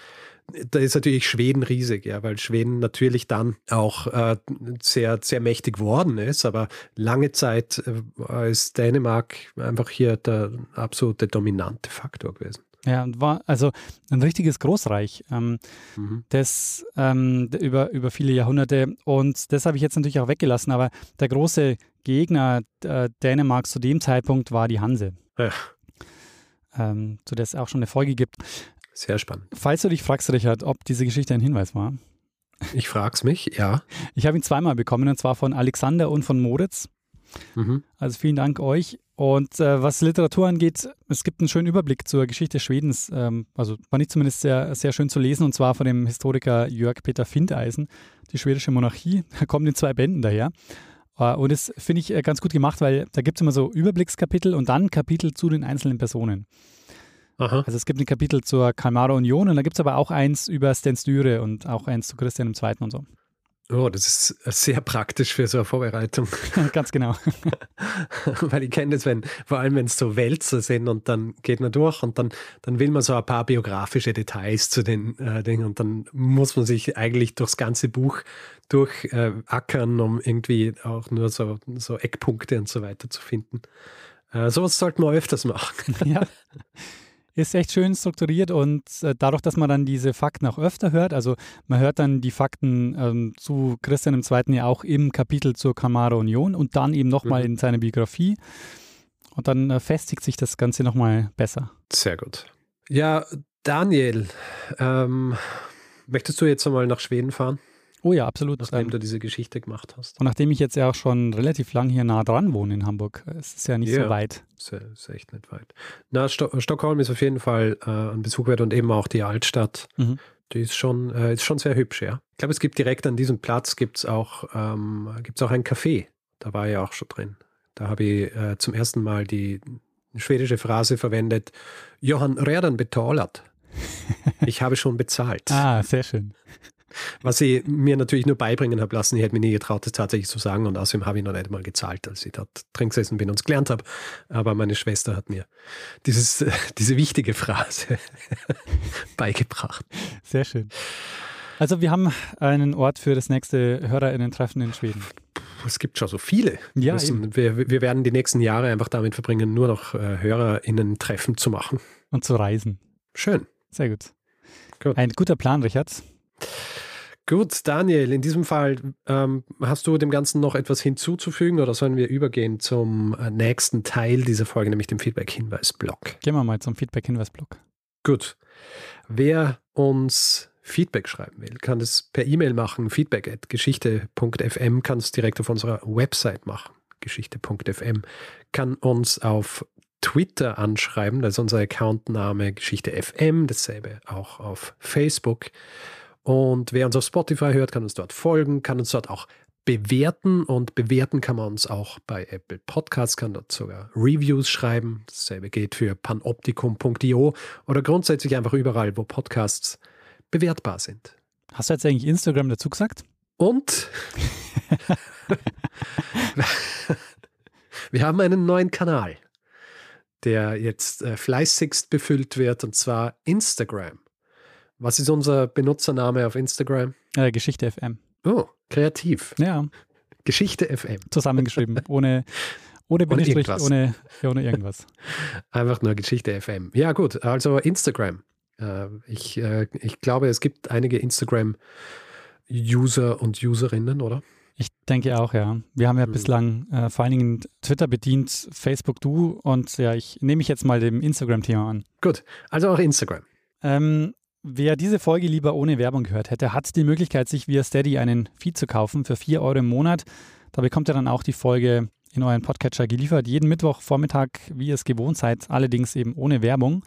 A: da ist natürlich Schweden riesig, ja, weil Schweden natürlich dann auch äh, sehr, sehr mächtig worden ist, aber lange Zeit äh, ist Dänemark einfach hier der absolute dominante Faktor gewesen.
B: Ja, und war also ein richtiges Großreich. Ähm,
A: Mhm.
B: das ähm, über, über viele Jahrhunderte. Und das habe ich jetzt natürlich auch weggelassen, aber der große Gegner äh, Dänemarks zu dem Zeitpunkt war die Hanse,
A: Ja,
B: ähm, zu der es auch schon eine Folge gibt.
A: sehr spannend.
B: Falls du dich fragst, Richard, ob diese Geschichte ein Hinweis war,
A: Ich frag's mich, ja.
B: ich habe ihn zweimal bekommen, und zwar von Alexander und von Moritz.
A: Mhm.
B: Also vielen Dank euch. Und äh, was Literatur angeht, es gibt einen schönen Überblick zur Geschichte Schwedens. Ähm, also fand ich zumindest sehr, sehr schön zu lesen, und zwar von dem Historiker Jörg Peter Findeisen, die schwedische Monarchie. Kommt in zwei Bänden daher. Äh, und das finde ich äh, ganz gut gemacht, weil da gibt es immer so Überblickskapitel und dann Kapitel zu den einzelnen Personen.
A: Aha.
B: Also es gibt ein Kapitel zur Kalmarer Union und da gibt es aber auch eins über Sten Sture und auch eins zu Christian II. und so.
A: Oh, das ist sehr praktisch für so eine Vorbereitung.
B: Ganz genau.
A: Weil ich kenne das, wenn, vor allem wenn es so Wälzer sind und dann geht man durch und dann, dann will man so ein paar biografische Details zu den äh, Dingen und dann muss man sich eigentlich durchs ganze Buch durchackern, äh, um irgendwie auch nur so, so Eckpunkte und so weiter zu finden. Äh, sowas sollten wir öfters machen.
B: Ja ist echt schön strukturiert und äh, dadurch, dass man dann diese Fakten auch öfter hört, also man hört dann die Fakten ähm, zu Christian II. ja auch im Kapitel zur Kamara Union und dann eben nochmal mhm. in seiner Biografie und dann äh, festigt sich das Ganze nochmal besser.
A: Sehr gut. Ja, Daniel, ähm, möchtest du jetzt einmal nach Schweden fahren?
B: Oh ja, absolut.
A: Nachdem ähm, du diese Geschichte gemacht hast.
B: Und nachdem ich jetzt ja auch schon relativ lang hier nah dran wohne in Hamburg, es ist ja nicht ja, so weit.
A: Ist, ist echt nicht weit. Na, Sto Stockholm ist auf jeden Fall äh, ein Besuch wert und eben auch die Altstadt. Mhm. Die ist schon, äh, ist schon sehr hübsch, ja. Ich glaube, es gibt direkt an diesem Platz gibt's auch, ähm, gibt's auch ein Café. Da war ich auch schon drin. Da habe ich äh, zum ersten Mal die schwedische Phrase verwendet, Johann redan betalat. Ich habe schon bezahlt.
B: ah, sehr schön.
A: Was ich mir natürlich nur beibringen habe lassen. Ich hätte mir nie getraut, das tatsächlich zu sagen. Und außerdem habe ich noch nicht mal gezahlt, als ich dort drin gesessen bin und es gelernt habe. Aber meine Schwester hat mir dieses, diese wichtige Phrase beigebracht.
B: Sehr schön. Also wir haben einen Ort für das nächste HörerInnen-Treffen in Schweden.
A: Es gibt schon so viele.
B: Ja,
A: wir, wir, wir, werden die nächsten Jahre einfach damit verbringen, nur noch äh, HörerInnen-Treffen zu machen.
B: Und zu reisen.
A: Schön.
B: Sehr gut. gut. Ein guter Plan, Richard.
A: Gut, Daniel, in diesem Fall ähm, hast du dem Ganzen noch etwas hinzuzufügen oder sollen wir übergehen zum äh, nächsten Teil dieser Folge, nämlich dem Feedback-Hinweis-Blog?
B: Gehen wir mal zum Feedback-Hinweis-Blog.
A: Gut. Wer uns Feedback schreiben will, kann das per E-Mail machen, feedback at geschichte.fm, kann es direkt auf unserer Website machen, geschichte.fm, kann uns auf Twitter anschreiben, da ist unser Accountname Geschichte FM, dasselbe auch auf Facebook. Und wer uns auf Spotify hört, kann uns dort folgen, kann uns dort auch bewerten und bewerten kann man uns auch bei Apple Podcasts, kann dort sogar Reviews schreiben. Dasselbe geht für panoptikum.io oder grundsätzlich einfach überall, wo Podcasts bewertbar sind.
B: Hast du jetzt eigentlich Instagram dazu gesagt?
A: Und wir haben einen neuen Kanal, der jetzt äh, fleißigst befüllt wird, und zwar Instagram. Was ist unser Benutzername auf Instagram?
B: Äh, Geschichte FM.
A: Oh, kreativ.
B: Ja.
A: Geschichte FM.
B: Zusammengeschrieben, ohne, ohne Bindestrich, ohne, ohne irgendwas.
A: Einfach nur Geschichte FM. Ja, gut, also Instagram. Äh, ich, äh, ich glaube, es gibt einige Instagram-User und Userinnen, oder?
B: Ich denke auch, ja. Wir haben ja mhm. bislang äh, vor allen Dingen Twitter bedient, Facebook du und ja, ich nehme mich jetzt mal dem Instagram-Thema an.
A: Gut, also auch Instagram.
B: Ähm, Wer diese Folge lieber ohne Werbung gehört hätte, hat die Möglichkeit, sich via Steady einen Feed zu kaufen für 4 Euro im Monat. Da bekommt ihr dann auch die Folge in euren Podcatcher geliefert, jeden Mittwochvormittag, wie ihr es gewohnt seid, allerdings eben ohne Werbung.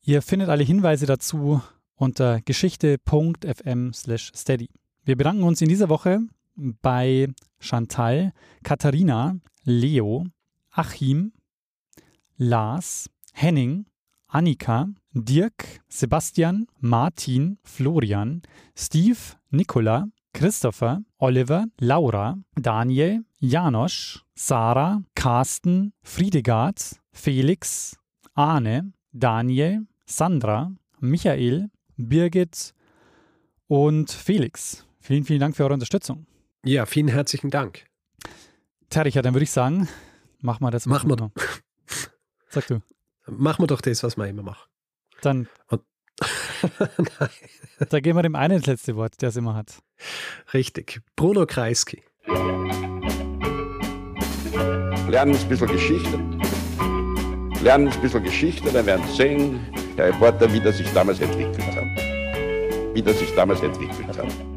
B: Ihr findet alle Hinweise dazu unter geschichte.fm/steady. Wir bedanken uns in dieser Woche bei Chantal, Katharina, Leo, Achim, Lars, Henning, Annika, Dirk, Sebastian, Martin, Florian, Steve, Nicola, Christopher, Oliver, Laura, Daniel, Janosch, Sarah, Carsten, Friedegard, Felix, Arne, Daniel, Sandra, Michael, Birgit und Felix. Vielen, vielen Dank für eure Unterstützung.
A: Ja, vielen herzlichen Dank.
B: Terricher, dann würde ich sagen, mach mal das.
A: Mach mal.
B: Sag du.
A: Machen wir doch das, was wir immer machen.
B: Dann. Und da geben wir dem einen das letzte Wort, der es immer hat.
A: Richtig. Bruno Kreisky.
C: Lernen ein bisschen Geschichte. Lernen ein bisschen Geschichte, dann werden Sie sehen, der Reporter, wie das sich damals entwickelt hat. Wie das sich damals entwickelt hat.